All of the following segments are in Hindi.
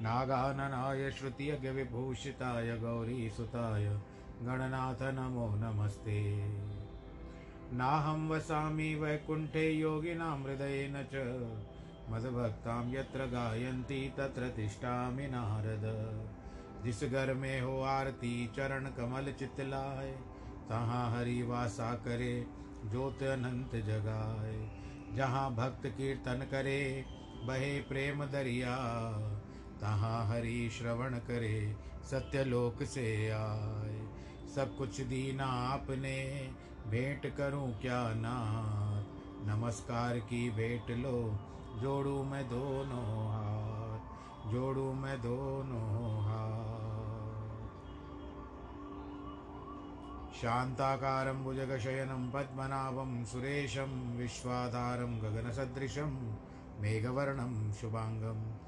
नागाननाय श्रुतियज्ञविभूषिताय गौरीसुताय गणनाथ नमो नमस्ते। नाहं वसामि वैकुण्ठे योगिनां हृदयेन च। मद्भक्तां यत्र गायन्ति तत्र तिष्ठामि नारद। जिस घर में हो आरती चरण कमल चितलाय तहाँ हरि वासा करे ज्योत अनंत जगाए जहाँ भक्त कीर्तन करे, बहे प्रेम दरिया। तहाँ हरि श्रवण करे, सत्यलोक से आए। सब कुछ दीना आपने, भेंट करूँ क्या नाथ? नमस्कार की भेंट लो, जोड़ू मैं दोनों हाथ, जोड़ू मैं दोनों हाथ। शान्ताकारं भुजगशयनं पद्मनाभं सुरेशं विश्वाधारं गगनसदृशं मेघवर्णं शुभाङ्गं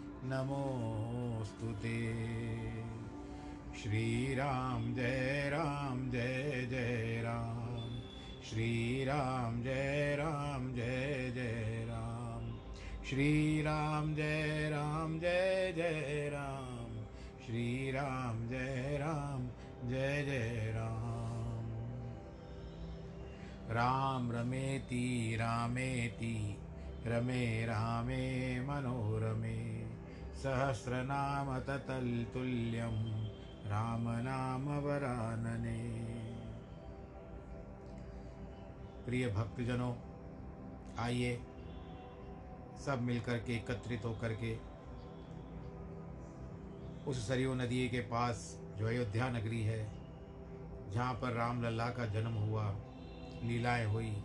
नमोऽस्तु ते श्रीराम जय राम, जय जय राम। श्रीराम जय राम, जय जय राम। श्रीराम जय राम, जय जय राम। श्रीराम जय राम, जय जय राम। राम रमेति, रामेति। रमे, रामे मनोरमे सहस्रनाम ततल्तुल्यं रामनामवरानने। प्रिय भक्तजनों, आइए सब मिलकर के एकत्रित होकर के उस सरयू नदी के पास जो अयोध्या नगरी है, जहाँ पर राम लल्ला का जन्म हुआ, लीलाएँ हुई,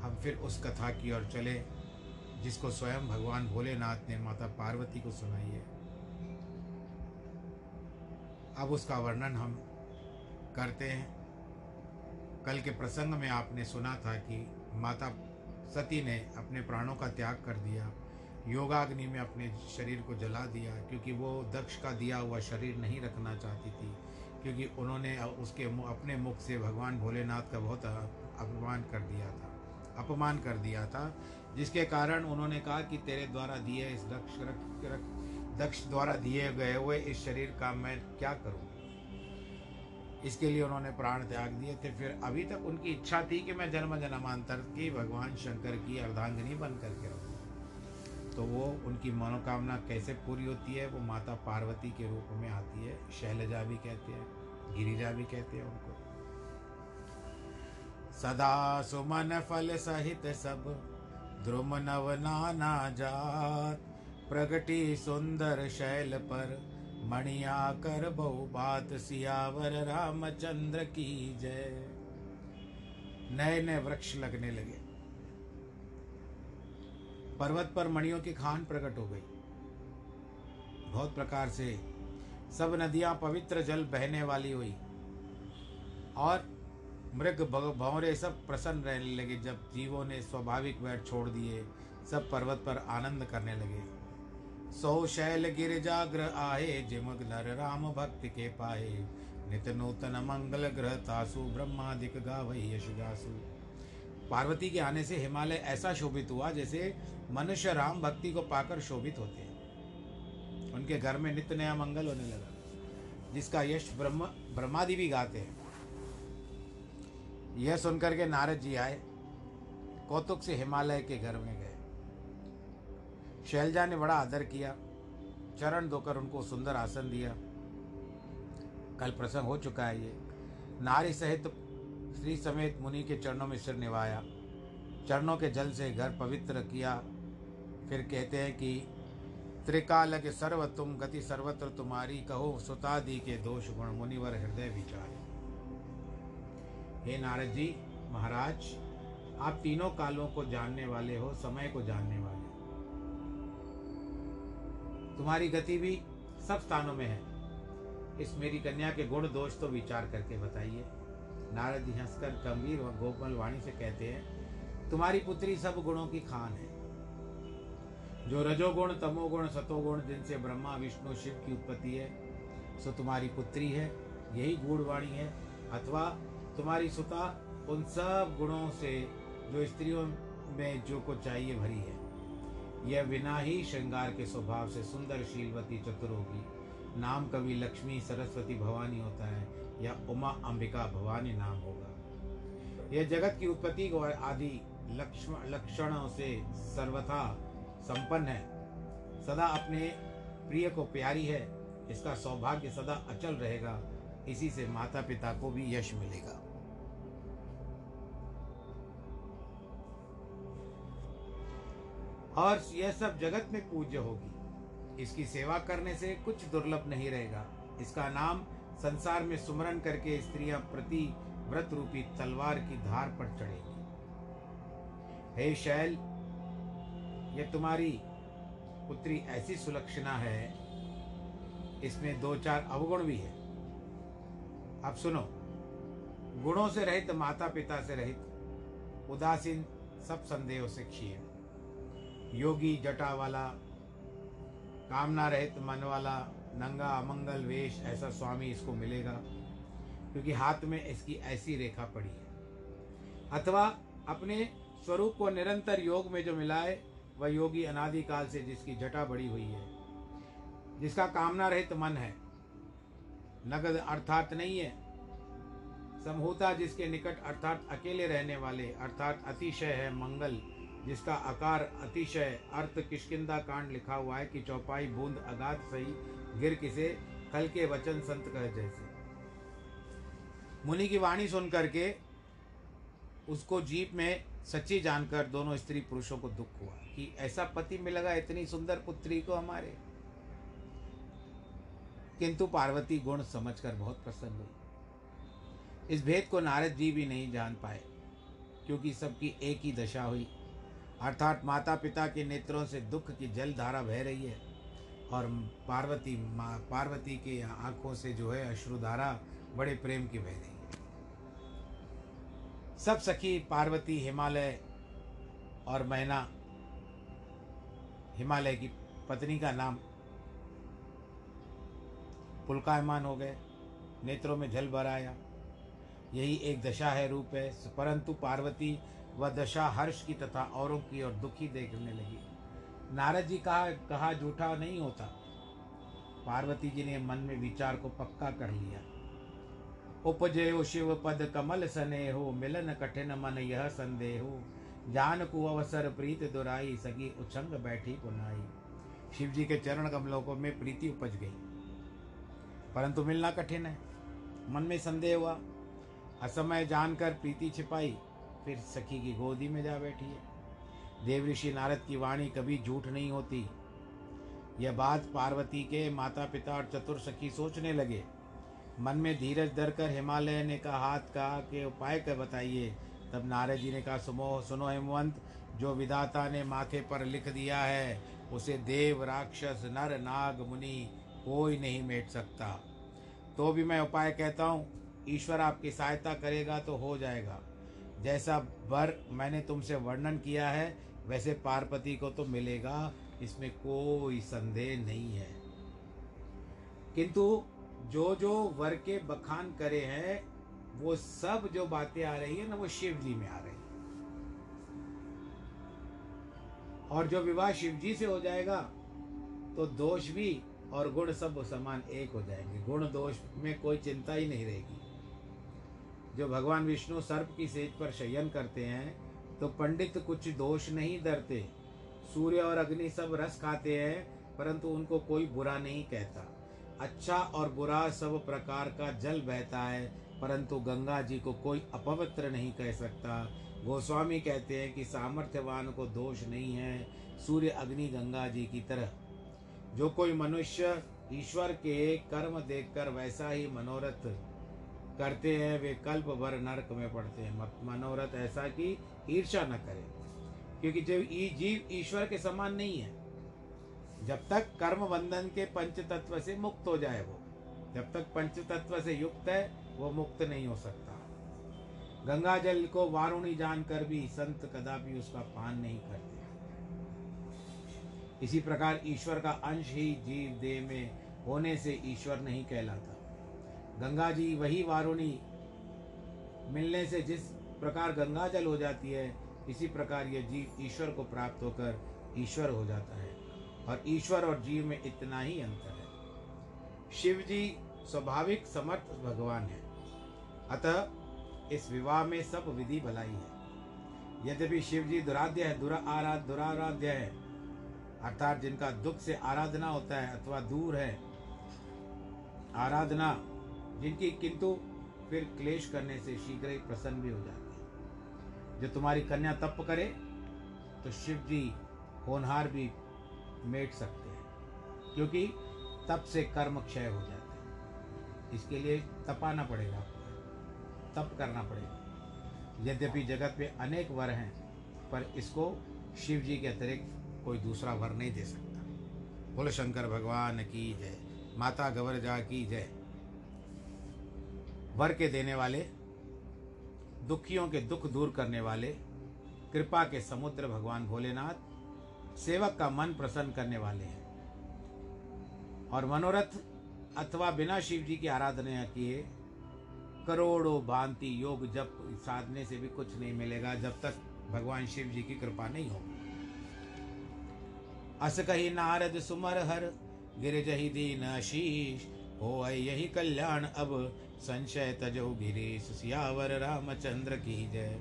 हम फिर उस कथा की ओर चले। जिसको स्वयं भगवान भोलेनाथ ने माता पार्वती को सुनाई है। अब उसका वर्णन हम करते हैं। कल के प्रसंग में आपने सुना था कि माता सती ने अपने प्राणों का त्याग कर दिया, योगाग्नि में अपने शरीर को जला दिया, क्योंकि वो दक्ष का दिया हुआ शरीर नहीं रखना चाहती थी, क्योंकि उन्होंने उसके अपने मुख से भगवान भोलेनाथ का बहुत अपमान कर दिया था, अपमान कर दिया था जिसके कारण उन्होंने कहा कि तेरे द्वारा दिए इस दक्ष दक्ष द्वारा दिए गए हुए इस शरीर का मैं क्या करूँ? इसके लिए उन्होंने प्राण त्याग दिए थे। फिर अभी तक उनकी इच्छा थी कि मैं जन्म जन्मांतर की भगवान शंकर की अर्धांगिनी बन करके रहूँ। तो वो उनकी मनोकामना कैसे पूरी होती है, वो माता पार्वती के रूप में आती है। शैलजा भी कहते हैं, गिरिजा भी कहते हैं उनको। सदा सुमन फल सहित सब ध्रुम नव नाना जात प्रगति सुंदर शैल पर मणिया कर बहु बात सियावर रामचंद्र की जय। नए नए वृक्ष लगने लगे। पर्वत पर मणियों की खान प्रकट हो गई। बहुत प्रकार से सब नदियाँ पवित्र जल बहने वाली हुई। और मृग भौरे सब प्रसन्न रहने लगे जब जीवों ने स्वाभाविक वैर छोड़ दिए, सब पर्वत पर आनंद करने लगे। सौ शैल गिरजाग्र आए, जिमग नर राम भक्त के पाए। नित नूतन मंगल ग्रह तासु, ब्रह्मादिक गावई यश गासु पार्वती के आने से हिमालय ऐसा शोभित हुआ जैसे मनुष्य राम भक्ति को पाकर शोभित होते हैं। उनके घर में नित्य नया मंगल होने लगा, जिसका यश ब्रह्म ब्रह्मादि भी गाते हैं। यह सुनकर के नारद जी आए, कौतुक से हिमालय के घर में गए। शैलजा ने बड़ा आदर किया, चरण धोकर उनको सुंदर आसन दिया। कल प्रसंग हो चुका है ये। नारी सहित स्त्री समेत मुनि के चरणों में सिर निभाया। चरणों के जल से घर पवित्र किया। फिर कहते हैं कि त्रिकाल के सर्व तुम गति सर्वत्र तुम्हारी कहो सुतादि के दोष गुण मुनिवर हृदय विचार। हे नारद जी, महाराज, आप तीनों कालों को जानने वाले हो, समय को जानने वाले तुम्हारी गति भी सब स्थानों में है। इस मेरी कन्या के गुण दोष तो विचार करके बताइए। नारद जी हंसकर गंभीर व गोपल वाणी से कहते हैं, तुम्हारी पुत्री सब गुणों की खान है। जो रजोगुण, तमोगुण, सतोगुण, जिनसे ब्रह्मा, विष्णु, शिव की उत्पत्ति है, सो तुम्हारी पुत्री है, यही गूढ़वाणी है, अथवा तुम्हारी सुता उन सब गुणों से जो स्त्रियों में जो को चाहिए भरी है। यह बिना ही श्रृंगार के स्वभाव से सुंदर शीलवती चतुर होगी नाम कवि लक्ष्मी सरस्वती भवानी होता है, या उमा अंबिका भवानी नाम होगा। यह जगत की उत्पत्ति आदि लक्षणों से सर्वथा संपन्न है। सदा अपने प्रिय को प्यारी है, इसका सौभाग्य सदा अचल रहेगा, इसी से माता पिता को भी यश मिलेगा। और यह सब जगत में पूज्य होगी। इसकी सेवा करने से कुछ दुर्लभ नहीं रहेगा। इसका नाम संसार में सुमरन करके स्त्रियाँ प्रति व्रत रूपी तलवार की धार पर चढ़ेगी। हे शैल, ये तुम्हारी पुत्री ऐसी सुलक्षणा है। इसमें दो चार अवगुण भी है। अब सुनो, गुणों से रहित माता पिता से रहित उदासीन सब संदेहों से क्षीण योगी जटा वाला कामना रहित मन वाला नंगा अमंगल वेश ऐसा स्वामी इसको मिलेगा, क्योंकि हाथ में इसकी ऐसी रेखा पड़ी है। अथवा अपने स्वरूप को निरंतर योग में जो मिलाए, वह योगी अनादिकाल से जिसकी जटा बड़ी हुई है, जिसका कामना रहित मन है, नगद अर्थात नहीं है, समहूता जिसके निकट अर्थात अकेले रहने वाले, अर्थात अतिशय है, मंगल जिसका आकार अतिशय अर्थ किशकिंदा कांड लिखा हुआ है कि चौपाई बूंद अगाध सही गिर किसे कल के वचन संत कह जैसे। मुनि की वाणी सुन करके उसको जीप में सच्ची जानकर दोनों स्त्री पुरुषों को दुख हुआ कि ऐसा पति मिलेगा इतनी सुंदर पुत्री को हमारे। किंतु पार्वती गुण समझकर बहुत प्रसन्न हुई। इस भेद को नारद जी भी नहीं जान पाए, क्योंकि सबकी एक ही दशा हुई अर्थात माता पिता के नेत्रों से दुख की जल धारा बह रही है और पार्वती पार्वती के आँखों से जो है अश्रुधारा बड़े प्रेम की बह रही है। सब सखी पार्वती, हिमालय और मैना, हिमालय की पत्नी का नाम पुलकायमान हो गए। नेत्रों में जल भर आया। यही एक दशा है, रूप है। परंतु पार्वती वह दशा हर्ष की तथा औरों की और दुखी देखने लगी। नारद जी कहा कहा झूठा नहीं होता। पार्वती जी ने मन में विचार को पक्का कर लिया। उपजे शिव पद कमल सने हो मिलन कठिन मन यह संदेह। हो जान को अवसर प्रीत दुराई, सगी उछंग बैठी पुनाई। शिव जी के चरण कमलों को में प्रीति उपज गई। परंतु मिलना कठिन है। मन में संदेह हुआ। असमय जानकर प्रीति छिपाई। फिर सखी की गोदी में जा बैठी है। देव ऋषि नारद की वाणी कभी झूठ नहीं होती। यह बात पार्वती के माता पिता और चतुर सखी सोचने लगे। मन में धीरज धर कर हिमालय ने कहा, हाथ कहा कि उपाय कर बताइए। तब नारद जी ने कहा सुनो सुनो हेमवंत, जो विदाता ने माथे पर लिख दिया है, उसे देव राक्षस नर नाग मुनि कोई नहीं मेट सकता। तो भी मैं उपाय कहता हूँ, ईश्वर आपकी सहायता करेगा तो हो जाएगा। जैसा वर मैंने तुमसे वर्णन किया है, वैसे पार्वती को तो मिलेगा, इसमें कोई संदेह नहीं है। किंतु जो जो वर के बखान करे हैं, वो सब जो बातें आ रही है ना, वो शिव जी में आ रही है। और जो विवाह शिव जी से हो जाएगा तो दोष भी और गुण सब समान एक हो जाएँगे। गुण दोष में कोई चिंता ही नहीं रहेगी। जो भगवान विष्णु सर्प की सेज पर शयन करते हैं तो पंडित कुछ दोष नहीं डरते सूर्य और अग्नि सब रस खाते हैं, परंतु उनको कोई बुरा नहीं कहता। अच्छा और बुरा सब प्रकार का जल बहता है, परंतु गंगा जी को कोई अपवित्र नहीं कह सकता। गोस्वामी कहते हैं कि सामर्थ्यवान को दोष नहीं है सूर्य अग्नि गंगा जी की तरह। जो कोई मनुष्य ईश्वर के कर्म देखकर वैसा ही मनोरथ करते हैं वे कल्प भर नरक में पड़ते हैं। मनोरथ ऐसा कि ईर्षा न करे। क्योंकि जब जीव ईश्वर के समान नहीं है, जब तक कर्म बंधन के पंच तत्व से मुक्त हो जाए वो, जब तक पंच तत्व से युक्त है, वो मुक्त नहीं हो सकता। गंगा जल को वारुणी जानकर भी संत कदापि उसका पान नहीं करते। इसी प्रकार ईश्वर का अंश ही जीव देह में होने से ईश्वर नहीं कहलाता। गंगा जी वही वारुणी मिलने से जिस प्रकार गंगा जल हो जाती है, इसी प्रकार यह जीव ईश्वर को प्राप्त होकर ईश्वर हो जाता है। और ईश्वर और जीव में इतना ही अंतर है। शिव जी स्वाभाविक समर्थ भगवान है। अतः इस विवाह में सब विधि भलाई है। यद्यपि शिव जी दुराध्य है, दुरा आराध दुराराध्य है, अर्थात जिनका दुख से आराधना होता है अथवा दूर है, आराधना जिनकी किंतु फिर क्लेश करने से शीघ्र ही प्रसन्न भी हो जाती है। जो तुम्हारी कन्या तप करे तो शिव जी होनहार भी मेट सकते हैं, क्योंकि तप से कर्म क्षय हो जाते हैं। इसके लिए तपाना पड़ेगा तप करना पड़ेगा। यद्यपि जगत में अनेक वर हैं, पर इसको शिव जी के अतिरिक्त कोई दूसरा वर नहीं दे सकता। बोले, शंकर भगवान की जय, माता गवरजा की जय वर के देने वाले, दुखियों के दुख दूर करने वाले, कृपा के समुद्र भगवान भोलेनाथ, सेवक का मन प्रसन्न करने वाले हैं। और मनोरथ अथवा बिना शिव जी की आराधना किए, करोड़ों भांति योग जब साधने से भी कुछ नहीं मिलेगा जब तक भगवान शिव जी की कृपा नहीं होगी अस कही नारद सुमर हर गिरजही दीन आशीष, हो यही कल्याण अब संशय तजो गिरीश सियावर रामचंद्र की जय।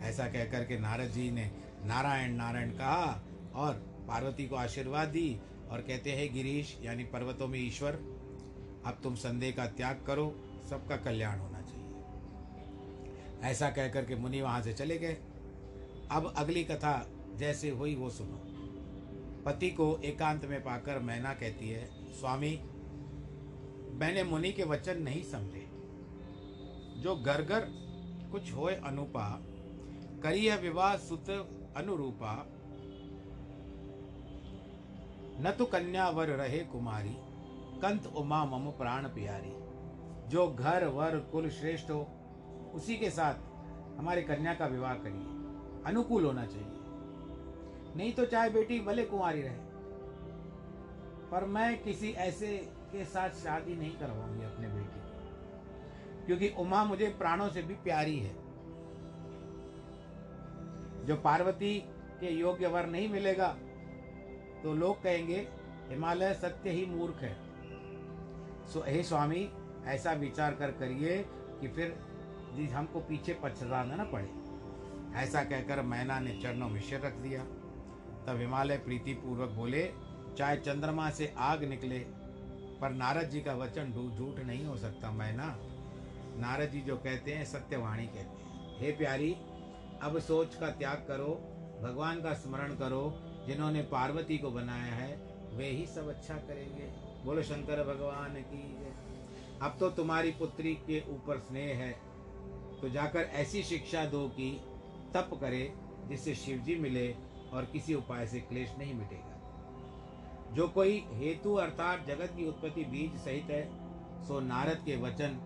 ऐसा कहकर के नारद जी ने नारायण नारायण कहा और पार्वती को आशीर्वाद दी और कहते हैं, गिरीश, यानी पर्वतों में ईश्वर, अब तुम संदेह का त्याग करो, सबका कल्याण होना चाहिए। ऐसा कहकर के मुनि वहाँ से चले गए। अब अगली कथा जैसे हुई वो सुनो। पति को एकांत में पाकर मैना कहती है, स्वामी, मैंने मुनि के वचन नहीं समझे। जो घर घर कुछ होए अनुपा करिय विवाह सुत अनुरूपा। न तो कन्या वर रहे कुमारी, कंत उमा मम प्राण प्यारी। जो घर, वर, कुल श्रेष्ठ हो, उसी के साथ हमारे कन्या का विवाह करिए। अनुकूल होना चाहिए। नहीं तो चाहे बेटी भले कुंवारी रहे, पर मैं किसी ऐसे के साथ शादी नहीं करवाऊँगी अपने क्योंकि उमा मुझे प्राणों से भी प्यारी है। जो पार्वती के योग्य वर नहीं मिलेगा तो लोग कहेंगे, हिमालय सत्य ही मूर्ख है। सो, हे स्वामी, ऐसा विचार कर करिए कि फिर हमको पीछे पछताना ना पड़े। ऐसा कहकर मैना ने चरणों में रख दिया। तब हिमालय प्रीति पूर्वक बोले, चाहे चंद्रमा से आग निकले, पर नारद जी का वचन झूठ नहीं हो सकता, मैना। नारद जी जो कहते हैं, सत्यवाणी कहते हैं। हे प्यारी, अब सोच का त्याग करो, भगवान का स्मरण करो, जिन्होंने पार्वती को बनाया है, वे ही सब अच्छा करेंगे। बोलो, शंकर भगवान की अब तो तुम्हारी पुत्री के ऊपर स्नेह है तो जाकर ऐसी शिक्षा दो कि तप करे, जिससे शिवजी मिले और किसी उपाय से क्लेश नहीं मिटेगा। जो कोई हेतु अर्थात जगत की उत्पत्ति बीज सहित है, सो नारद के वचन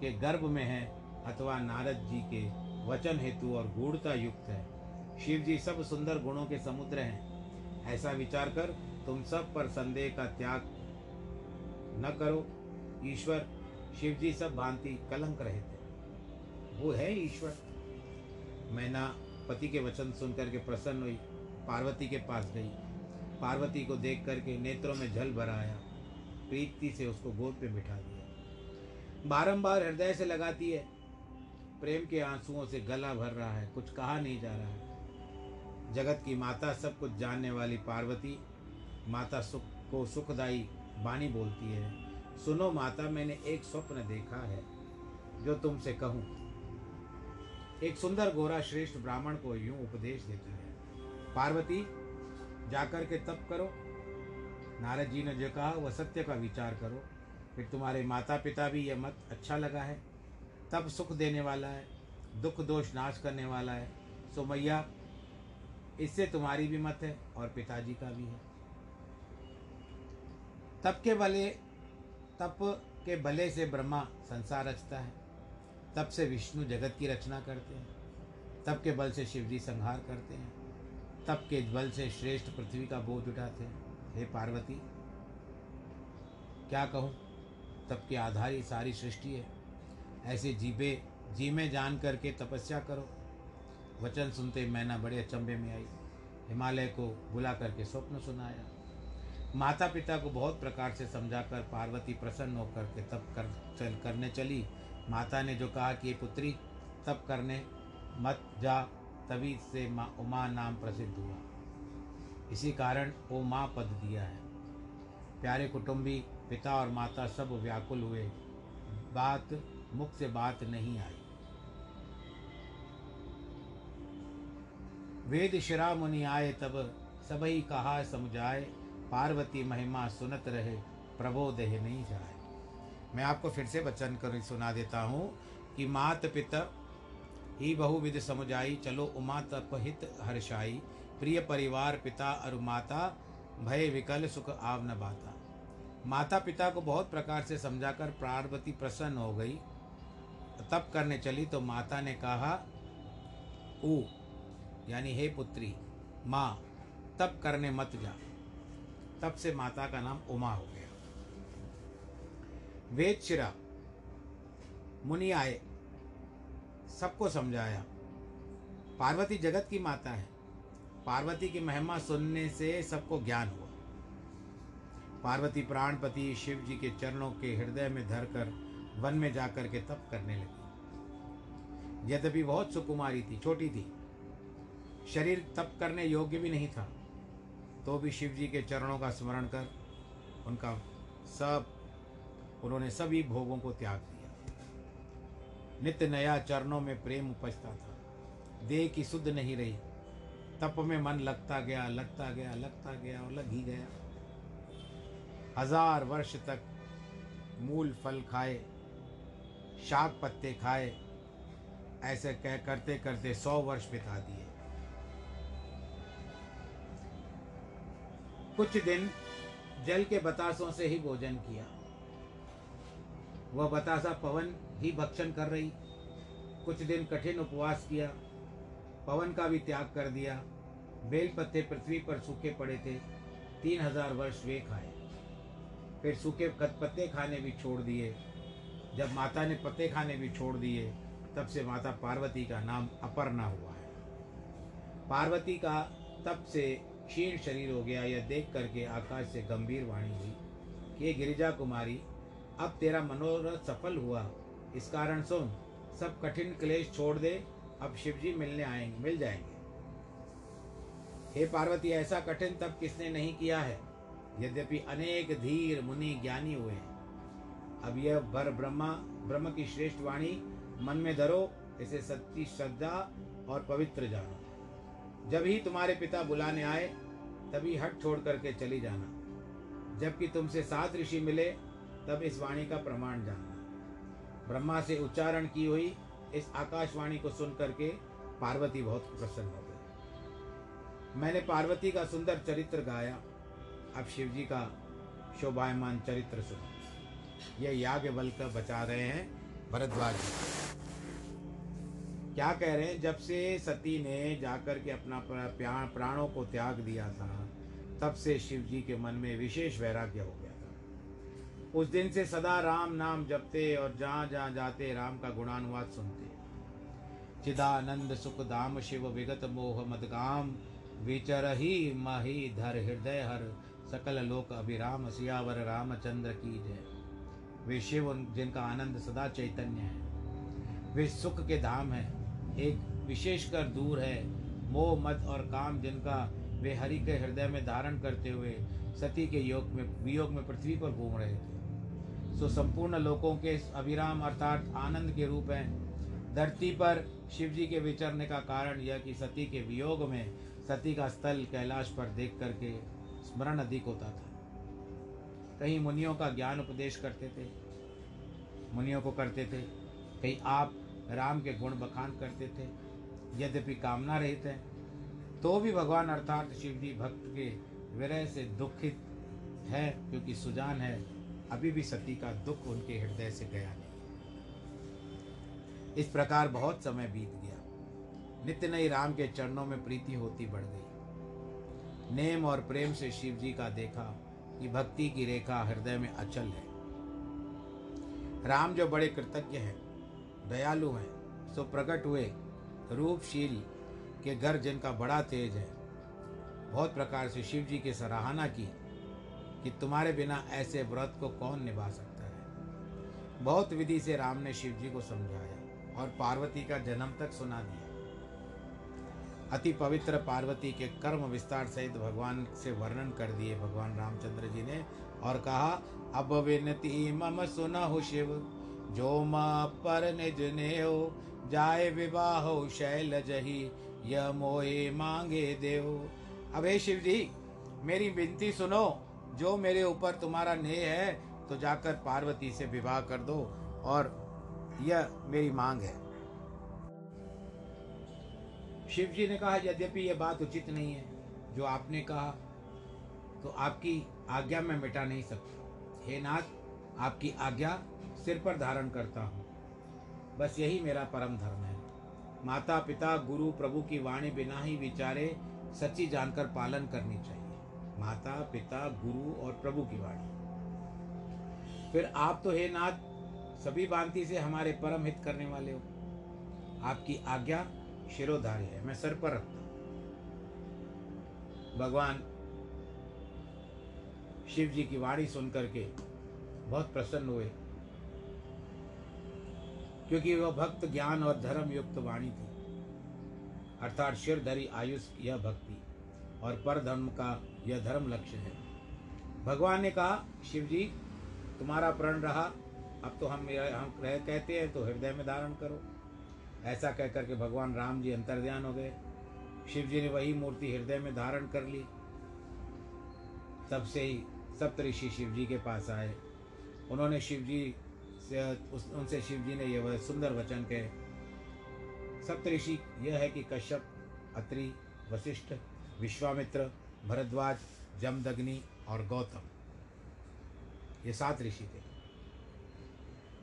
के गर्भ में है अथवा नारद जी के वचन हेतु और गूढ़ता युक्त है। शिव जी सब सुंदर गुणों के समुद्र हैं। ऐसा विचार कर तुम सब पर संदेह का त्याग न करो। ईश्वर, शिव जी सब भांति कलंक रहे थे। वो है ईश्वर। मैना पति के वचन सुनकर के प्रसन्न हुई, पार्वती के पास गई। पार्वती को देख करके नेत्रों में जल भराया प्रीति से उसको गोद पे बिठा दिया। बारंबार हृदय से लगाती है। प्रेम के आंसुओं से गला भर रहा है, कुछ कहा नहीं जा रहा है। जगत की माता सब कुछ जानने वाली पार्वती, माता सुख को सुखदाई बानी बोलती है। सुनो माता, मैंने एक स्वप्न देखा है, जो तुमसे कहूँ। एक सुंदर गोरा श्रेष्ठ ब्राह्मण को यूँ उपदेश देती है। पार्वती, जाकर के तप करो। नारद जी ने जो कहा, वह सत्य का विचार करो। फिर तुम्हारे माता पिता भी यह मत अच्छा लगा है। तब सुख देने वाला है, दुख दोष नाश करने वाला है। सो मैया इससे तुम्हारी भी मत है और पिताजी का भी है। तप के बले तप के भले से ब्रह्मा संसार रचता है। तप से विष्णु जगत की रचना करते हैं। तप के बल से शिव जी संहार करते हैं। तप के बल से श्रेष्ठ पृथ्वी का बोझ उठाते हैं। हे पार्वती, क्या कहूँ? तप के आधार ही सारी सृष्टि है। ऐसे जीबे जी में जान करके तपस्या करो। वचन सुनते मैना बड़े अचंभे में आई। हिमालय को बुला करके स्वप्न सुनाया। माता पिता को बहुत प्रकार से समझाकर पार्वती प्रसन्न होकर के तप कर, चल, करने चली। माता ने जो कहा कि पुत्री, तप करने मत जा, तभी से माँ उमा नाम प्रसिद्ध हुआ। इसी कारण ओ माँ पद दिया है। प्यारे कुटुंबी पिता और माता सब व्याकुल हुए। बात, मुख से बात नहीं आई। वेद शिरा मुनि आए तब सबही कहा समझाए, पार्वती महिमा सुनत रहे प्रबोध नहीं जाए। मैं आपको फिर से वचन कर सुना देता हूँ कि मात पिता ही बहुविध समुझाई, चलो उमा तप हित हर्षाई, प्रिय परिवार पिता और माता, भय विकल सुख आव न बाता। माता पिता को बहुत प्रकार से समझाकर पार्वती प्रसन्न हो गई। तप करने चली तो माता ने कहा, ऊ, यानी हे पुत्री, माँ, तप करने मत जा। तब से माता का नाम उमा हो गया। वेद शिरा, मुनि आए, सबको समझाया, पार्वती जगत की माता है। पार्वती की महिमा सुनने से सबको ज्ञान हुआ। पार्वती प्राणपति शिव जी के चरणों के हृदय में धरकर वन में जाकर के तप करने लगी। यद्यपि बहुत सुकुमारी थी, छोटी थी। शरीर तप करने योग्य भी नहीं था। तो भी शिव जी के चरणों का स्मरण कर उनका सब, उन्होंने सभी भोगों को त्याग दिया। नित्य नया चरणों में प्रेम उपजता था। देह की शुद्ध नहीं रही। तप में मन लगता गया लगता गया लगता गया और लग ही गया। हज़ार वर्ष तक मूल फल खाए, शाक पत्ते खाए, ऐसे कह करते करते सौ वर्ष बिता दिए। कुछ दिन जल के बतासों से ही भोजन किया। वह बतासा पवन ही भक्षण कर रही। कुछ दिन कठिन उपवास किया। पवन का भी त्याग कर दिया। बेल पत्ते पृथ्वी पर सूखे पड़े थे। तीन हज़ार वर्ष वे खाए। फिर सूखे पत्ते खाने भी छोड़ दिए। जब माता ने पत्ते खाने भी छोड़ दिए, तब से माता पार्वती का नाम अपर्णा हुआ है। पार्वती का तब से क्षीण शरीर हो गया, यह देख करके आकाश से गंभीर वाणी हुई कि ये गिरिजा कुमारी, अब तेरा मनोरथ सफल हुआ। इस कारण सुन, सब कठिन क्लेश छोड़ दे, अब शिवजी मिलने आएँगे, मिल जाएँगे। हे पार्वती, ऐसा कठिन तब किसने नहीं किया है? यद्यपि अनेक धीर मुनि ज्ञानी हुए हैं। अब यह बर ब्रह्मा, ब्रह्म की श्रेष्ठ वाणी, मन में धरो, इसे सच्ची श्रद्धा और पवित्र जानो। जब ही तुम्हारे पिता बुलाने आए, तभी हट छोड़ करके चली जाना। जबकि तुमसे सात ऋषि मिले, तब इस वाणी का प्रमाण जानना। ब्रह्मा से उच्चारण की हुई इस आकाशवाणी को सुन करके पार्वती बहुत प्रसन्न हो गई। मैंने पार्वती का सुंदर चरित्र गाया। अब शिव जी का शोभायमान चरित्र सुनो। यह याग बल का बचा रहे हैं भरद्वाज जी। क्या कह रहे हैं? जब से सती ने जाकर के अपना प्राणों को त्याग दिया था, तब से शिव जी के मन में विशेष वैराग्य हो गया था। उस दिन से सदा राम नाम जपते और जहाँ जहाँ जाते राम का गुणानुवाद सुनते। चिदानंद सुख धाम शिव विगत मोह मदगाम विचर ही मही धर हृदय हर सकल लोक अभिराम सियावर रामचंद्र की जय। वे शिव जिनका आनंद सदा चैतन्य है। वे सुख के धाम है, एक विशेषकर दूर है। मोह, मद और काम जिनका वे हरि के हृदय में धारण करते हुए सती के योग में, वियोग में पृथ्वी पर घूम रहे थे। सो संपूर्ण लोकों के अभिराम अर्थात आनंद के रूप हैं। धरती पर शिव जी के विचरने का कारण यह कि सती के वियोग में सती का स्थल कैलाश पर देख करके स्मरण अधिक होता था। कहीं मुनियों का ज्ञान उपदेश करते थे, मुनियों को करते थे। कहीं आप राम के गुण बखान करते थे, यद्यपि कामना रहित है तो भी भगवान अर्थात शिव जी भक्त के विरह से दुखित है, क्योंकि सुजान है, अभी भी सती का दुख उनके हृदय से गया नहीं। इस प्रकार बहुत समय बीत गया। नित्य नई राम के चरणों में प्रीति होती बढ़ गई। नेम और प्रेम से शिव जी का देखा कि भक्ति की रेखा हृदय में अचल है। राम जो बड़े कृतज्ञ हैं, दयालु हैं, सो प्रकट हुए रूपशील के घर जिनका बड़ा तेज है। बहुत प्रकार से शिव जी की सराहना की कि तुम्हारे बिना ऐसे व्रत को कौन निभा सकता है। बहुत विधि से राम ने शिव जी को समझाया और पार्वती का जन्म तक सुना दिया। अति पवित्र पार्वती के कर्म विस्तार सहित भगवान से वर्णन कर दिए भगवान रामचंद्र जी ने और कहा, अब विनती मम सुनहु शिव, जो माँ पर निज ने हो जाए विवाह शैल जही यह मोहे मांगे देव अब हे शिव जी, मेरी विनती सुनो, जो मेरे ऊपर तुम्हारा नेह है तो जाकर पार्वती से विवाह कर दो और यह मेरी मांग है। शिव जी ने कहा, यद्यपि यह बात उचित नहीं है, जो आपने कहा तो आपकी आज्ञा मैं मिटा नहीं सकता। हे नाथ, आपकी आज्ञा सिर पर धारण करता हूँ। बस यही मेरा परम धर्म है। माता, पिता, गुरु, प्रभु की वाणी बिना ही विचारे सच्ची जानकर पालन करनी चाहिए। माता, पिता, गुरु और प्रभु की वाणी। फिर आप तो हे नाथ, सभी भांति से हमारे परम हित करने वाले हो। आपकी आज्ञा शिरोधार्य है, मैं सर पर रखता हूँ। भगवान शिव जी की वाणी सुनकर के बहुत प्रसन्न हुए, क्योंकि वह भक्त ज्ञान और धर्म युक्त वाणी थी। अर्थात शिर धरी आयुष यह भक्ति और पर धर्म का यह धर्म लक्ष्य है। भगवान ने कहा, शिव जी, तुम्हारा प्रण रहा, अब तो हम हम कहते हैं तो हृदय में धारण करो। ऐसा कह करके भगवान राम जी अंतर्ध्यान हो गए। शिव जी ने वही मूर्ति हृदय में धारण कर ली। तब से ही सप्तऋषि शिव जी के पास आए। उन्होंने शिव जी से, उस, उनसे शिव जी ने यह सुंदर वचन कहे सप्त ऋषि यह है कि कश्यप, अत्रि, वशिष्ठ, विश्वामित्र, भरद्वाज, जमदग्नि और गौतम। ये सात ऋषि थे।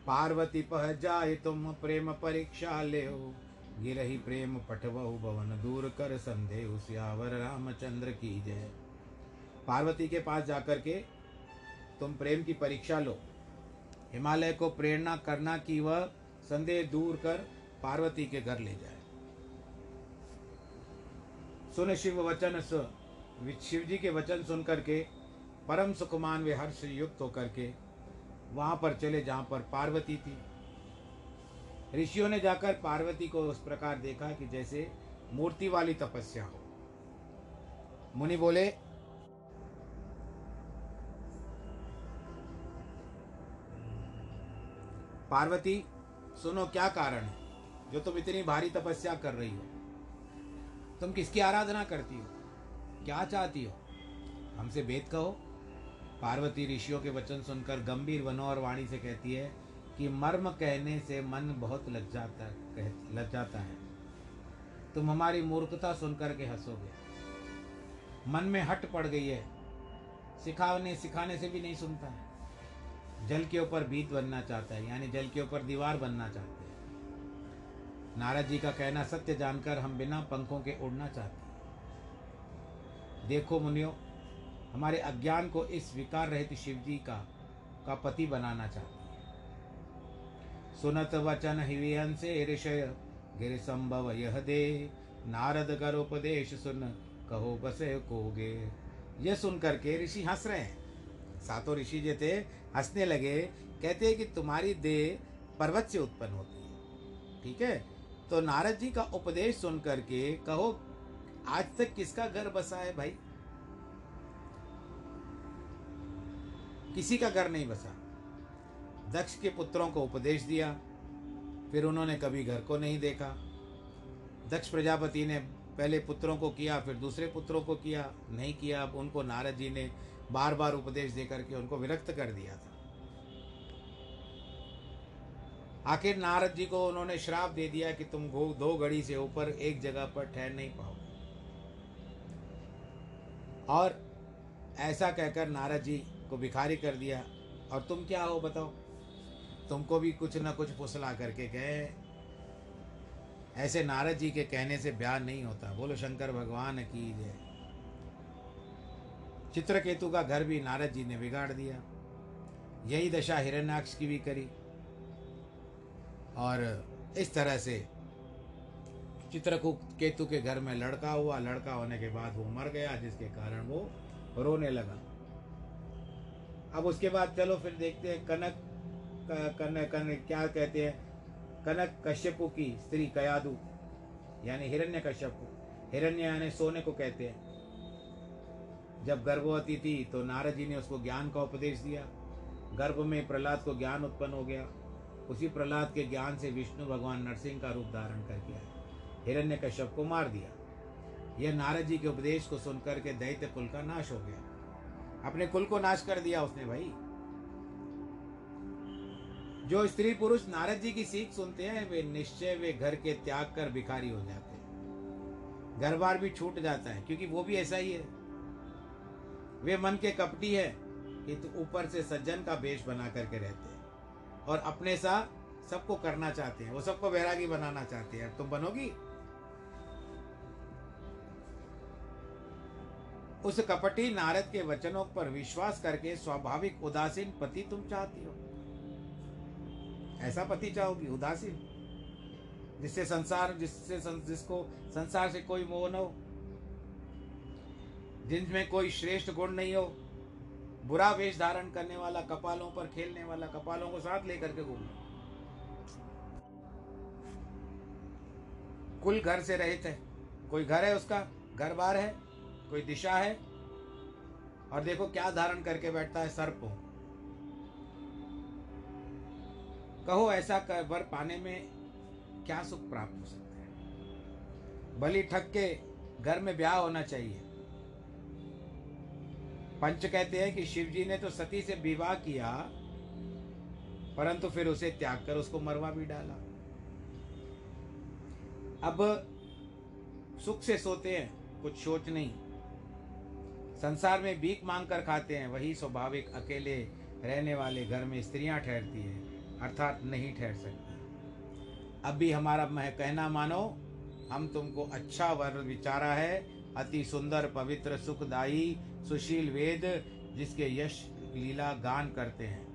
पार्वती पह जाए तुम प्रेम परीक्षा ले हो गिरही प्रेम पठवहु भवन दूर कर संदेह, सियावर रामचंद्र की जय। पार्वती के पास जाकर के तुम प्रेम की परीक्षा लो। हिमालय को प्रेरणा करना कि वह संदेह दूर कर पार्वती के घर ले जाए। सुन शिव वचन शिव जी के वचन सुन करके परम सुकुमान वे हर्ष युक्त होकर के वहाँ पर चले जहाँ पर पार्वती थी। ऋषियों ने जाकर पार्वती को उस प्रकार देखा कि जैसे मूर्ति वाली तपस्या हो। मुनि बोले, पार्वती, सुनो क्या कारण है जो तुम इतनी भारी तपस्या कर रही हो? तुम किसकी आराधना करती हो? क्या चाहती हो? हमसे वेद कहो। पार्वती ऋषियों के वचन सुनकर गंभीर वनोर वाणी से कहती है कि मर्म कहने से मन बहुत लग जाता, कह, लग जाता है। तुम हमारी मूर्खता सुनकर के हंसोगे। मन में हट पड़ गई है। सिखाने सिखाने से भी नहीं सुनता है। जल के ऊपर बीत बनना चाहता है, यानी जल के ऊपर दीवार बनना चाहते हैं। नारद जी का कहना सत्य जानकर हम बिना पंखों के उड़ना चाहते हैं। देखो मुनियो हमारे अज्ञान को इस विकार रहित शिव जी का का पति बनाना चाहती है। सुनत वचन से ऋषय, गिर संभव यह दे। नारद कर उपदेश सुन, कहो बसे कोगे। यह सुन करके ऋषि हंस रहे हैं। सातों ऋषि जो थे, हंसने लगे। कहते हैं कि तुम्हारी देह पर्वत से उत्पन्न होती है। ठीक है? तो नारद जी का उपदेश सुन करके कहो, आज तक किसका घर बसा है भाई? किसी का घर नहीं बसा। दक्ष के पुत्रों को उपदेश दिया, फिर उन्होंने कभी घर को नहीं देखा। दक्ष प्रजापति ने पहले पुत्रों को किया, फिर दूसरे पुत्रों को किया, नहीं किया। अब उनको नारद जी ने बार बार उपदेश दे करके उनको विरक्त कर दिया था। आखिर नारद जी को उन्होंने श्राप दे दिया कि तुम दो घड़ी से ऊपर एक जगह पर ठहर नहीं पाओ और ऐसा कहकर नारद जी को भिखारी कर दिया। और तुम क्या हो बताओ? तुमको भी कुछ ना कुछ फुसला करके गए। ऐसे नारद जी के कहने से बयान नहीं होता। बोलो, शंकर भगवान की जय। चित्रकेतु का घर भी नारद जी ने बिगाड़ दिया। यही दशा हिरण्याक्ष की भी करी। और इस तरह से चित्रकूट केतु के घर में लड़का हुआ। लड़का होने के बाद वो मर गया, जिसके कारण वो रोने लगा। अब उसके बाद चलो फिर देखते हैं कनक कन, कन क्या कहते हैं? कनक कश्यपु की स्त्री कयादु यानी हिरण्य कश्यपु हिरण्य यानी सोने को कहते हैं। जब गर्भवती थी तो नारद जी ने उसको ज्ञान का उपदेश दिया। गर्भ में प्रहलाद को ज्ञान उत्पन्न हो गया। उसी प्रहलाद के ज्ञान से विष्णु भगवान नरसिंह का रूप धारण कर आए। हिरण्य कश्यप को मार दिया। यह नारद जी के उपदेश को सुनकर के दैत्य कुल का नाश हो गया। अपने कुल को नाश कर दिया उसने भाई। जो स्त्री पुरुष नारद जी की सीख सुनते हैं, वे निश्चय वे घर के त्याग कर भिखारी हो जाते हैं। घर बार भी छूट जाता है, क्योंकि वो भी ऐसा ही है। वे मन के कपटी है कि तो ऊपर से सज्जन का वेश बना करके रहते हैं। और अपने सा सबको करना चाहते हैं, वो सबको वैरागी बनाना चाहते हैं। तुम बनोगी? उस कपटी नारद के वचनों पर विश्वास करके स्वाभाविक उदासीन पति तुम चाहती हो। ऐसा पति चाहोगी? उदासीन? जिससे संसार जिससे सं, जिसको संसार से कोई मोह न हो। जिनमें कोई श्रेष्ठ गुण नहीं हो। बुरा वेश धारण करने वाला कपालों पर खेलने वाला कपालों को साथ लेकर के घूमना कुल घर से रहित कोई घर है उसका? घर बार है? कोई दिशा है? और देखो क्या धारण करके बैठता है सर्प। कहो, ऐसा कर वर पाने में क्या सुख प्राप्त हो सकता है? बलि ठग के घर में ब्याह होना चाहिए। पंच कहते हैं कि शिव जी ने तो सती से विवाह किया, परंतु फिर उसे त्याग कर उसको मरवा भी डाला। अब सुख से सोते हैं, कुछ सोच नहीं। संसार में भीख मांग कर खाते हैं, वही स्वाभाविक अकेले रहने वाले घर में स्त्रियाँ ठहरती हैं, अर्थात नहीं ठहर सकती। अब भी हमारा मह कहना मानो, हम तुमको अच्छा वर विचारा है, अति सुंदर, पवित्र, सुखदायी, सुशील वेद, जिसके यश लीला गान करते हैं।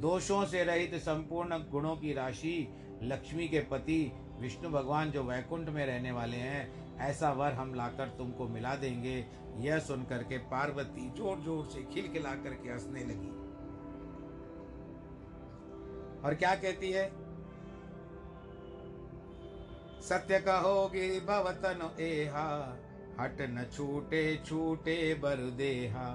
दोषों से रहित संपूर्ण गुणों की राशि लक्ष्मी के पति विष्णु भगवान जो वैकुंठ में रहने वाले हैं ऐसा वर हम लाकर तुमको मिला देंगे। यह सुनकर के पार्वती ज़ोर ज़ोर से खिलखिला करके हंसने लगी। और क्या कहती है? सत्य कहोगे भवतन एहा, हट न छूटे छूटे बर देहा।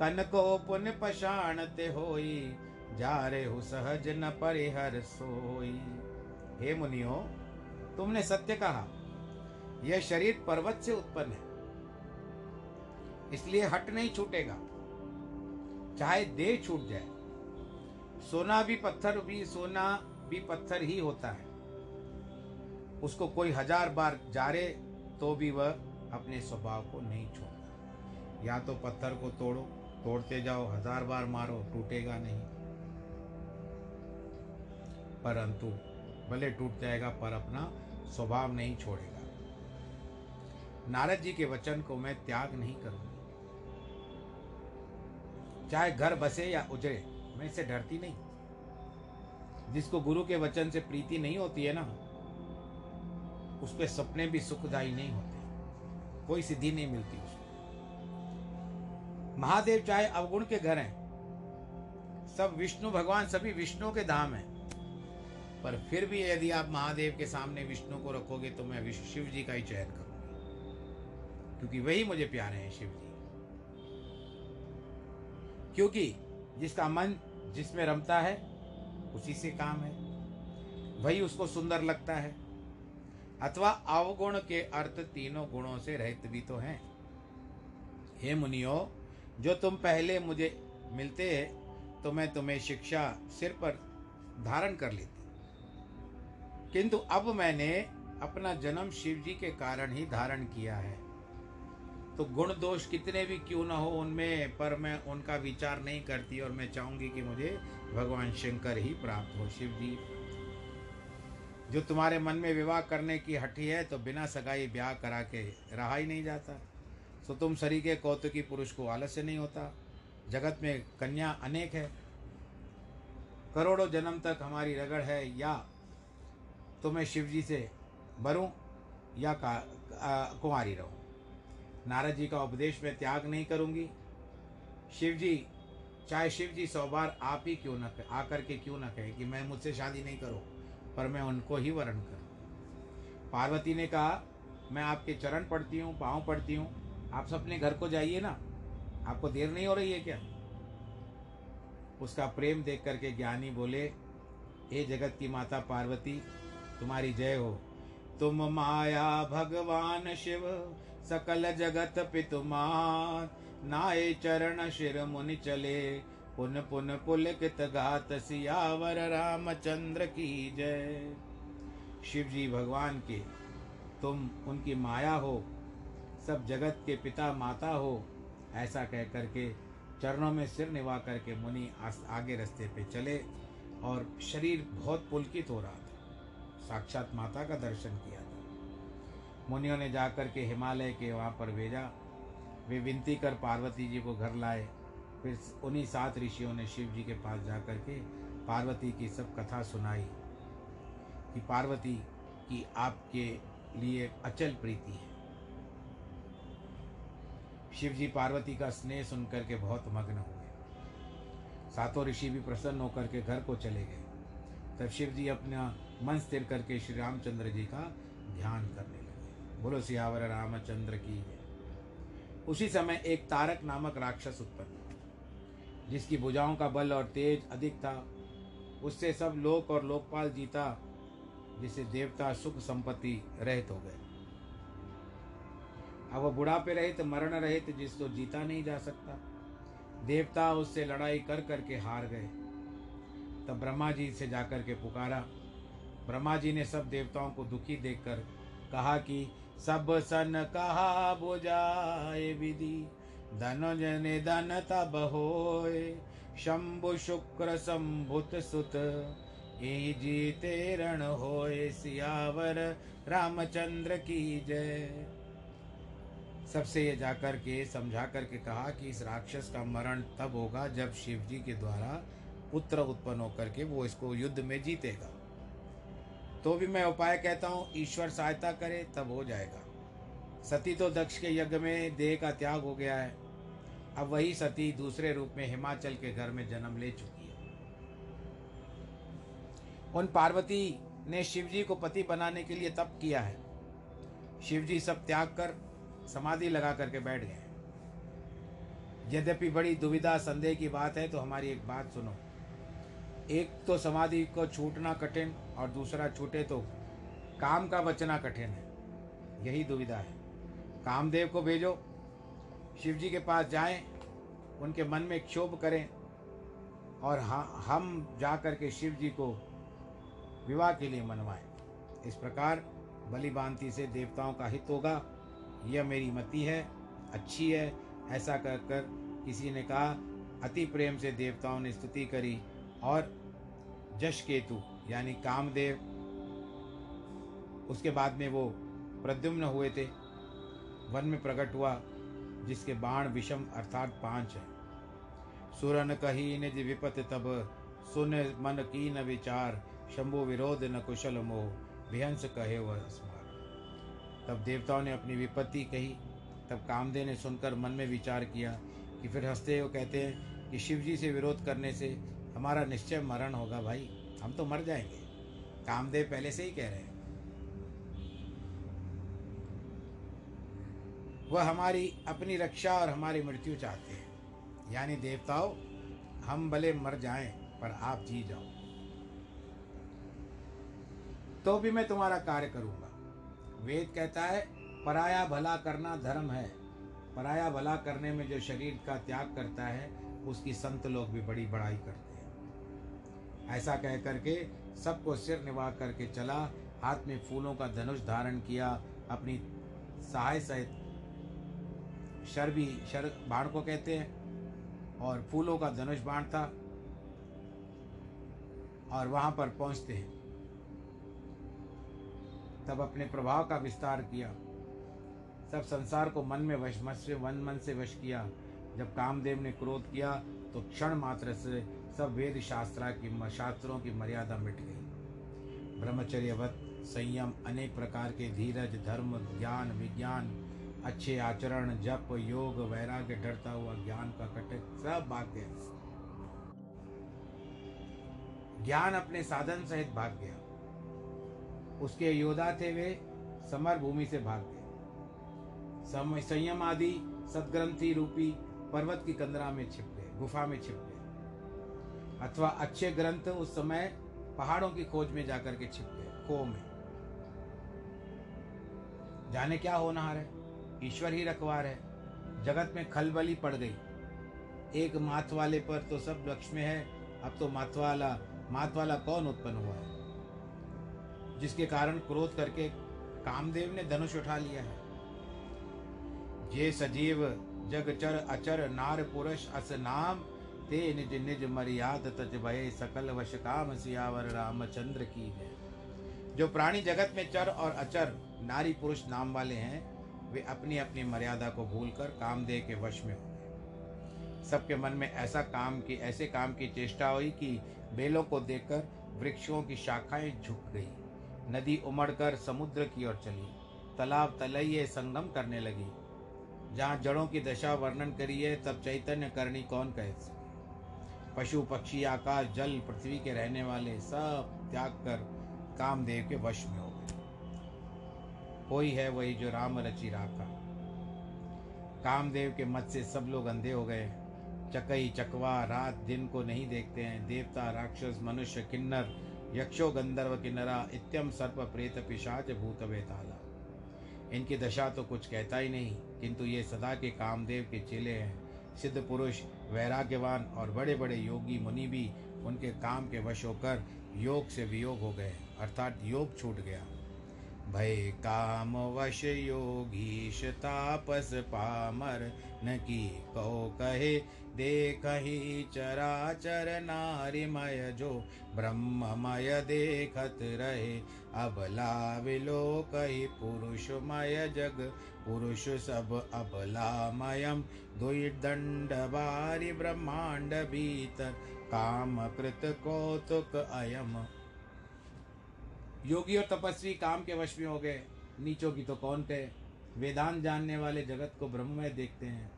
कन को पुन पशाणते होई, जा रे हो सहज न परिहर सोई। हे मुनियो, तुमने सत्य कहा। यह शरीर पर्वत से उत्पन्न है। इसलिए हट नहीं छूटेगा। चाहे देह छूट जाए। सोना भी पत्थर भी, सोना भी पत्थर ही होता है। उसको कोई हज़ार बार जारे तो भी वह अपने स्वभाव को नहीं छोड़ता। या तो पत्थर को तोड़ो, तोड़ते जाओ, हज़ार बार मारो, टूटेगा नहीं। परंतु भले टूट जाएगा, पर अपना स्वभाव नहीं छोड़ेगा। नारद जी के वचन को मैं त्याग नहीं करूँगी। चाहे घर बसे या उजरे मैं इससे डरती नहीं। जिसको गुरु के वचन से प्रीति नहीं होती है ना उसके सपने भी सुखदायी नहीं होते। कोई सिद्धि नहीं मिलती उसको। महादेव चाहे अवगुण के घर हैं, सब विष्णु भगवान सभी विष्णु के धाम हैं। पर फिर भी यदि आप महादेव के सामने विष्णु को रखोगे तो मैं शिव जी का ही चयन करूँगी। क्योंकि वही मुझे प्यारे हैं शिव जी। क्योंकि जिसका मन जिसमें रमता है, उसी से काम है। वही उसको सुंदर लगता है। अथवा अवगुण के अर्थ तीनों गुणों से रहित भी तो हैं। हे मुनियो, जो तुम पहले मुझे मिलते हैं तो मैं तुम्हें शिक्षा सिर पर धारण कर लेती। किंतु अब मैंने अपना जन्म शिव जी के कारण ही धारण किया है। तो गुण दोष कितने भी क्यों ना हो उनमें, पर मैं उनका विचार नहीं करती और मैं चाहूँगी कि मुझे भगवान शंकर ही प्राप्त हो, शिव जी। जो तुम्हारे मन में विवाह करने की हठी है तो बिना सगाई ब्याह करा के रहा ही नहीं जाता। तो तुम शरीर के कौतुकी पुरुष को आलस्य नहीं होता। जगत में कन्या अनेक है। करोड़ों जन्म तक हमारी रगड़ है, या तो मैं शिव जी से भरूं या का कुमारी रहूँ। नारद जी का उपदेश में त्याग नहीं करूँगी। शिव जी चाहे शिव जी सौ बार आप ही क्यों न आकर के क्यों न कहे कि मैं मुझसे शादी नहीं करूँ, पर मैं उनको ही वरण करूँ। पार्वती ने कहा, मैं आपके चरण पढ़ती हूँ, पाँव पढ़ती हूँ। आप अपने घर को जाइए ना। आपको देर नहीं हो रही है क्या? उसका प्रेम देख करके ज्ञानी बोले, हे जगत की माता पार्वती, तुम्हारी जय हो। तुम माया, भगवान, शिव सकल जगत पितुमान नाये चरण शिर मुनि चले। पुन पुन पुलकित घात सियावर रामचंद्र की जय। शिव जी भगवान के, तुम उनकी माया हो, सब जगत के पिता माता हो, ऐसा कह करके चरणों में सिर निभा करके मुनि आगे रास्ते पे चले और शरीर बहुत पुलकित हो रहा था। साक्षात माता का दर्शन किया मुनियों ने जाकर के हिमालय के वहाँ पर भेजा। वे विनती कर पार्वती जी को घर लाए। फिर उन्हीं सात ऋषियों ने शिव जी के पास जा कर के पार्वती की सब कथा सुनाई कि पार्वती की आपके लिए अचल प्रीति है। शिव जी पार्वती का स्नेह सुनकर के बहुत मग्न हुए। सातों ऋषि भी प्रसन्न होकर के घर को चले गए। तब शिव जी अपना मन स्थिर करके श्री रामचंद्र जी का ध्यान करने बोलो, सियावर रामचंद्र की उसी समय एक तारक नामक राक्षस उत्पन्न हुआ, जिसकी भुजाओं का बल और तेज अधिक था। उससे सब लोक और लोकपाल जीता, जिसे देवता सुख संपत्ति रहित हो गए। अब वह बुढ़ापे रहित, मरण रहित, जिसको तो जीता नहीं जा सकता। देवता उससे लड़ाई कर करके हार गए। तब ब्रह्मा जी से जाकर के पुकारा। ब्रह्मा जी ने सब देवताओं को दुखी देखकर कहा कि सब सन कहा बुझाए विधि। धन जने धन तब होए। शंभु शुक्र संभुत सुत। ये जीते रण होए सियावर। रामचंद्र की जय। सबसे ये जाकर के, समझा करके कहा कि इस राक्षस का मरण तब होगा जब शिव जी के द्वारा पुत्र उत्पन्न होकर के वो इसको युद्ध में जीतेगा। तो भी मैं उपाय कहता हूँ, ईश्वर सहायता करे, तब हो जाएगा। सती तो दक्ष के यज्ञ में देह का त्याग हो गया है। अब वही सती दूसरे रूप में हिमाचल के घर में जन्म ले चुकी है। उन पार्वती ने शिव जी को पति बनाने के लिए तप किया है। शिव जी सब त्याग कर समाधि लगा करके बैठ गए यद्यपि बड़ी दुविधा, संदेह की बात है तो हमारी एक बात सुनो। एक तो समाधि को छूटना कठिन और दूसरा छूटे तो काम का बचना कठिन है। यही दुविधा है। कामदेव को भेजो शिव जी के पास जाएँ, उनके मन में क्षोभ करें और हम जा कर के शिव जी को विवाह के लिए मनवाएँ। इस प्रकार बलि से देवताओं का हित होगा। यह मेरी मति है, अच्छी है, ऐसा कर कर किसी ने कहा, अति प्रेम से देवताओं ने स्तुति करी। और जश केतु यानी कामदेव। उसके बाद में वो प्रद्युम्न हुए थे। वन में प्रकट हुआ, जिसके बाण विषम अर्थात पाँच है। सुरन कही निज विपत तब, सुन मन की न विचार, शंभु विरोध न कुशल मोह विहंस कहे वह तब देवताओं ने अपनी विपत्ति कही। तब कामदेव ने सुनकर मन में विचार किया कि फिर हँसते हो कहते हैं कि शिव जी से विरोध करने से हमारा निश्चय मरण होगा भाई, हम तो मर जाएँगे। कामदेव पहले से ही कह रहे हैं। वह हमारी अपनी रक्षा और हमारी मृत्यु चाहते हैं। यानी देवताओं, हम भले मर जाएँ, पर आप जी जाओ। तो भी मैं तुम्हारा कार्य करूँगा। वेद कहता है, पराया भला करना धर्म है। पराया भला करने में जो शरीर का त्याग करता है, उसकी संत लोग भी बड़ी बड़ाई करते हैं। ऐसा कह करके सबको सिर निभा करके चला, हाथ में फूलों का धनुष धारण किया, अपनी सहाय सहित शर भी शर बाण को कहते हैं, और फूलों का धनुष बाण था, और वहाँ पर पहुँचते हैं। तब अपने प्रभाव का विस्तार किया। सब संसार को मन में वश से वन मन से वश किया। जब कामदेव ने क्रोध किया तो क्षण मात्र से सब वेद शास्त्रा की शास्त्रों की मर्यादा मिट गई। ब्रह्मचर्यवत, संयम, अनेक प्रकार के धीरज, धर्म, ज्ञान, विज्ञान, अच्छे आचरण, जप, योग, वैराग्य, डरता हुआ ज्ञान का कटक, सब भाग गया। ज्ञान अपने साधन सहित भाग गया। उसके योद्धा थे वे, समर भूमि से भाग गए। संयम आदि, सदग्रंथि रूपी पर्वत की कंदरा में छिप गए, गुफा में छिप गए अथवा अच्छे ग्रंथ उस समय पहाड़ों की खोज में जाकर के छिप गए खो में जाने क्या होनहार है? ईश्वर ही रखवार है। जगत में खलबली पड़ गई। एक माथ वाले पर तो सब लक्ष्य में है। अब तो माथ वाला माथ वाला कौन उत्पन्न हुआ है? जिसके कारण क्रोध करके कामदेव ने धनुष उठा लिया है। जे सजीव, जग चर अचर, नार पुरुष अस नाम ते निज निज मर्याद तज भय सकल वश काम सियावर रामचंद्र की है। जो प्राणी जगत में चर और अचर, नारी पुरुष नाम वाले हैं, वे अपनी अपनी मर्यादा को भूलकर कामदेव के वश में हो सबके मन में ऐसा काम की, ऐसे काम की चेष्टा हुई कि बेलों को देखकर वृक्षों की शाखाएँ झुक गई। नदी उमड़कर समुद्र की ओर चली। तालाब तलैये संगम करने लगी। जहाँ जड़ों की दशा वर्णन करी है, तब चैतन्य करणी कौन कहे? पशु, पक्षी, आकाश, जल, पृथ्वी के रहने वाले सब त्याग कर कामदेव के वश में हो गए। कोई है वही जो राम रचि राखा कामदेव के मत से सब लोग अंधे हो गए। चकई, चकवा, रात, दिन को नहीं देखते हैं। देवता, राक्षस, मनुष्य, किन्नर, यक्षो, गंधर्व, किन्नरा, इत्यम, सर्प, प्रेत, पिशाच, भूत, वेताला। इनकी दशा तो कुछ कहता ही नहीं, किंतु ये सदा के कामदेव के चेले हैं। सिद्ध पुरुष, वैराग्यवान और बड़े बड़े योगी मुनि भी उनके काम के वश होकर योग से वियोग हो गए, अर्थात योग छूट गया। भय काम वश योगीश तापस पामर, न की कहो कहे, देख ही चराचर नारिमय जो ब्रह्ममय देखत रहे अबला विलोक ही पुरुषमय जग पुरुष सब अबलामयम द्विदंड बारी ब्रह्मांड भीतर काम कृत कौतुक अयम। योगी और तपस्वी काम के वश में हो गए। नीचों की तो कौन कहे? वेदांत जानने वाले जगत को ब्रह्ममय देखते हैं।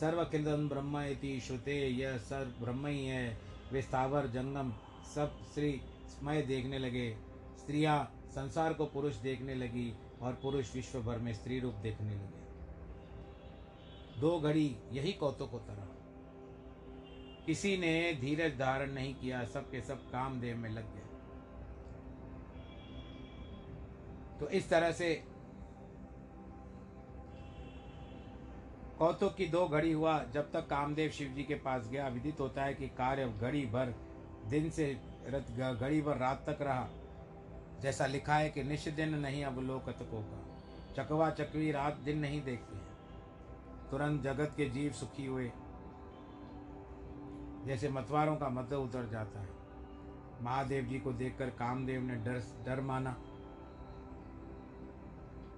सर्वकिलम ब्रह्म इति श्रुते यह सर्व ब्रह्म ही। है वे स्थावर, जंगम सब श्री स्मय देखने लगे। स्त्रियाँ, संसार को पुरुष देखने लगी। और पुरुष विश्व भर में स्त्री रूप देखने लगे। दो घड़ी यही कौतुक होता रहा। किसी ने धीरज धारण नहीं किया, सबके सब कामदेव में लग गए। तो इस तरह से कौतुक की दो घड़ी हुआ। जब तक कामदेव शिव जी के पास गया, विदित होता है कि कार्य घड़ी भर दिन से घड़ी भर रात तक रहा। जैसा लिखा है कि निश्च दिन नहीं अब लोकतकों का चकवा चकवी रात दिन नहीं देखते हैं। तुरंत जगत के जीव सुखी हुए। जैसे मतवारों का मत उतर जाता है। महादेव जी को देखकर कामदेव ने डर डर माना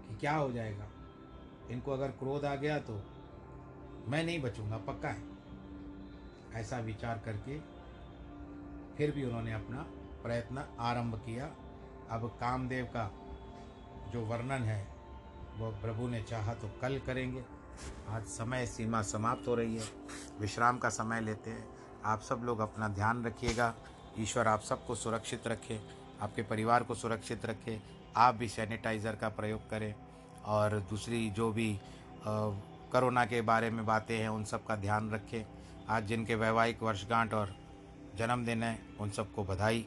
कि क्या हो जाएगा? इनको अगर क्रोध आ गया तो मैं नहीं बचूँगा, पक्का है। ऐसा विचार करके फिर भी उन्होंने अपना प्रयत्न आरंभ किया। अब कामदेव का जो वर्णन है, वो प्रभु ने चाहा तो कल करेंगे। आज समय सीमा समाप्त हो रही है। विश्राम का समय लेते हैं। आप सब लोग अपना ध्यान रखिएगा। ईश्वर आप सबको सुरक्षित रखे, आपके परिवार को सुरक्षित रखे, आप भी सैनिटाइज़र का प्रयोग करें। और दूसरी जो भी कोरोना के बारे में बातें हैं, उन सब का ध्यान रखें। आज जिनके वैवाहिक वर्षगांठ और जन्मदिन है, उन सबको बधाई।